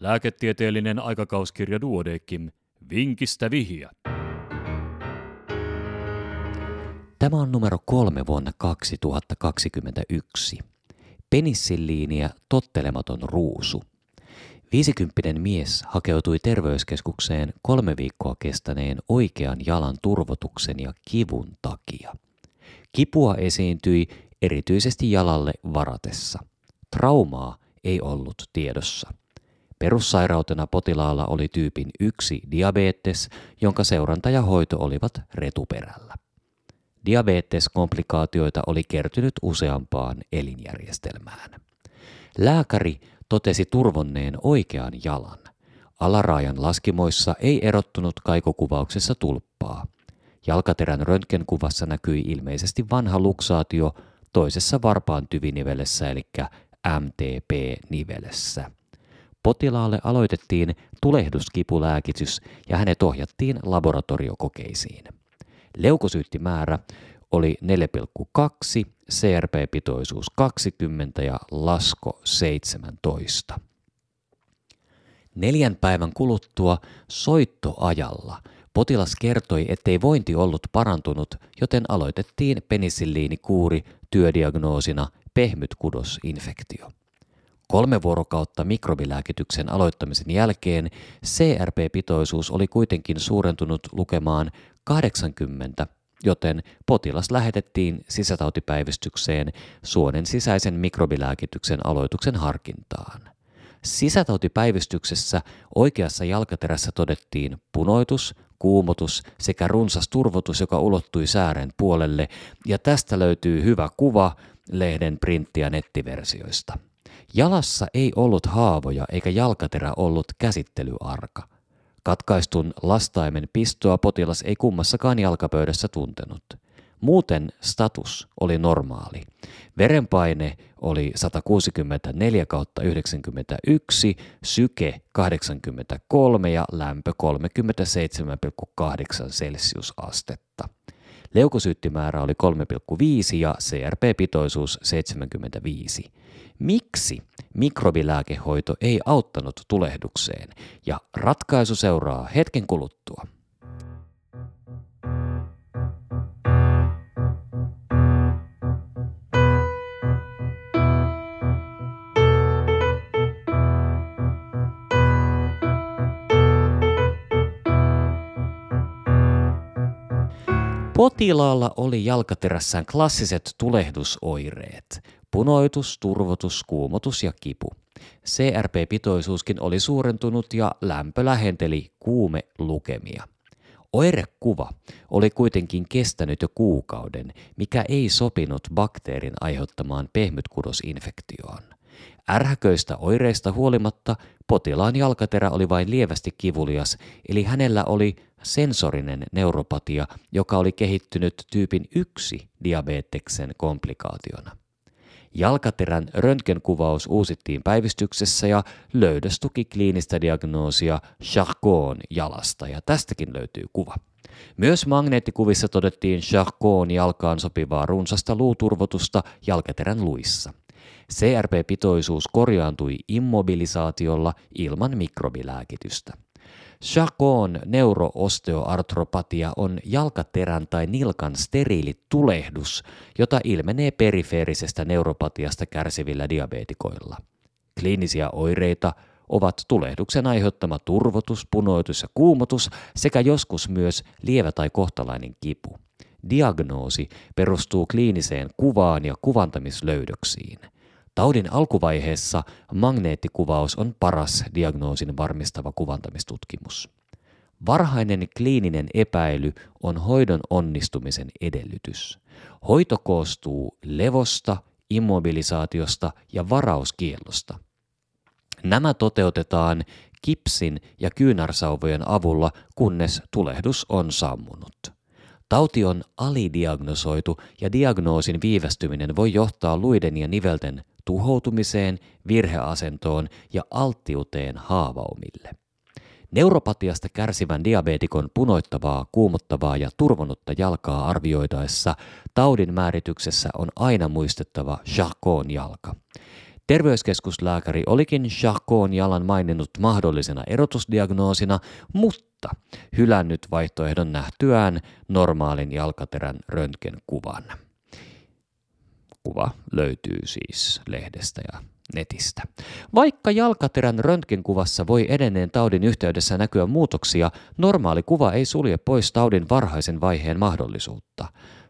Lääketieteellinen aikakauskirja Duodekim. Vinkistä vihja. Tämä on numero kolme vuonna 2021. Penissilliiniä tottelematon ruusu. Viisikymppinen mies hakeutui terveyskeskukseen kolme viikkoa kestäneen oikean jalan turvotuksen ja kivun takia. Kipua esiintyi erityisesti jalalle varatessa. Traumaa ei ollut tiedossa. Perussairautena potilaalla oli tyypin 1 diabetes, jonka seuranta ja hoito olivat retuperällä. Diabeteskomplikaatioita oli kertynyt useampaan elinjärjestelmään. Lääkäri totesi turvonneen oikean jalan. Alaraajan laskimoissa ei erottunut kaikokuvauksessa tulppaa. Jalkaterän röntgenkuvassa näkyi ilmeisesti vanha luksaatio toisessa varpaan tyvinivelessä eli MTP-nivelessä. Potilaalle aloitettiin tulehduskipulääkitys ja hänet ohjattiin laboratoriokokeisiin. Leukosyyttimäärä oli 4,2, CRP-pitoisuus 20 ja lasko 17. Neljän päivän kuluttua soittoajalla potilas kertoi, ettei vointi ollut parantunut, joten aloitettiin penisilliinikuuri työdiagnoosina pehmytkudosinfektio. Kolme vuorokautta mikrobilääkityksen aloittamisen jälkeen CRP-pitoisuus oli kuitenkin suurentunut lukemaan 80, joten potilas lähetettiin sisätautipäivystykseen suonen sisäisen mikrobilääkityksen aloituksen harkintaan. Sisätautipäivystyksessä oikeassa jalkaterässä todettiin punoitus, kuumotus sekä runsas turvotus, joka ulottui säären puolelle, ja tästä löytyy hyvä kuva lehden printti- ja nettiversioista. Jalassa ei ollut haavoja eikä jalkaterä ollut käsittelyarka. Katkaistun lastaimen pistoa potilas ei kummassakaan jalkapöydässä tuntenut. Muuten status oli normaali. Verenpaine oli 164 kautta 91, syke 83 ja lämpö 37,8 celsiusastetta. Leukosyyttimäärä oli 3,5 ja CRP-pitoisuus 75. Miksi mikrobilääkehoito ei auttanut tulehdukseen? Ja ratkaisu seuraa hetken kuluttua. Potilaalla oli jalkaterässään klassiset tulehdusoireet. Punoitus, turvotus, kuumotus ja kipu. CRP-pitoisuuskin oli suurentunut ja lämpö lähenteli kuume lukemia. Oirekuva oli kuitenkin kestänyt jo kuukauden, mikä ei sopinut bakteerin aiheuttamaan pehmytkudosinfektioon. Ärhäköistä oireista huolimatta potilaan jalkaterä oli vain lievästi kivulias, eli hänellä oli sensorinen neuropatia, joka oli kehittynyt tyypin 1 diabeteksen komplikaationa. Jalkaterän röntgenkuvaus uusittiin päivystyksessä ja löydös tuki kliinistä diagnoosia Charcon jalasta ja tästäkin löytyy kuva. Myös magneettikuvissa todettiin Charcon jalkaan sopivaa runsasta luuturvotusta jalkaterän luissa. CRP-pitoisuus korjaantui immobilisaatiolla ilman mikrobilääkitystä. Charcon neuroosteoartropatia on jalkaterän tai nilkan steriili tulehdus, jota ilmenee perifeerisestä neuropatiasta kärsivillä diabetikoilla. Kliinisiä oireita ovat tulehduksen aiheuttama turvotus, punoitus ja kuumotus sekä joskus myös lievä tai kohtalainen kipu. Diagnoosi perustuu kliiniseen kuvaan ja kuvantamislöydöksiin – Taudin alkuvaiheessa magneettikuvaus on paras diagnoosin varmistava kuvantamistutkimus. Varhainen kliininen epäily on hoidon onnistumisen edellytys. Hoito koostuu levosta, immobilisaatiosta ja varauskiellosta. Nämä toteutetaan kipsin ja kyynärsauvojen avulla, kunnes tulehdus on sammunut. Tauti on alidiagnosoitu ja diagnoosin viivästyminen voi johtaa luiden ja nivelten tuhoutumiseen, virheasentoon ja alttiuteen haavaumille. Neuropatiasta kärsivän diabetikon punoittavaa, kuumottavaa ja turvonnutta jalkaa arvioidaessa taudin määrityksessä on aina muistettava Charcon jalka. Terveyskeskuslääkäri olikin Charcon jalan maininnut mahdollisena erotusdiagnoosina, mutta hylännyt vaihtoehdon nähtyään normaalin jalkaterän röntgenkuvan. Kuva löytyy siis lehdestä ja netistä. Vaikka jalkaterän röntgenkuvassa voi edenneen taudin yhteydessä näkyä muutoksia, normaali kuva ei sulje pois taudin varhaisen vaiheen mahdollisuutta.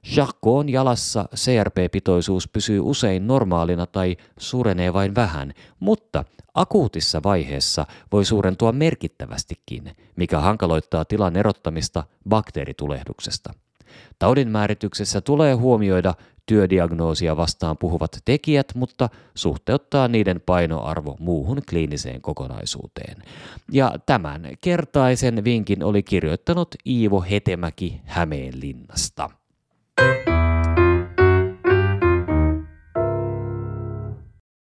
Charcon jalassa CRP-pitoisuus pysyy usein normaalina tai suurenee vain vähän, mutta akuutissa vaiheessa voi suurentua merkittävästikin, mikä hankaloittaa tilan erottamista bakteeritulehduksesta. Taudin määrityksessä tulee huomioida työdiagnoosia vastaan puhuvat tekijät, mutta suhteuttaa niiden painoarvo muuhun kliiniseen kokonaisuuteen. Ja tämän kertaisen vinkin oli kirjoittanut Iivo Hetemäki Hämeenlinnasta.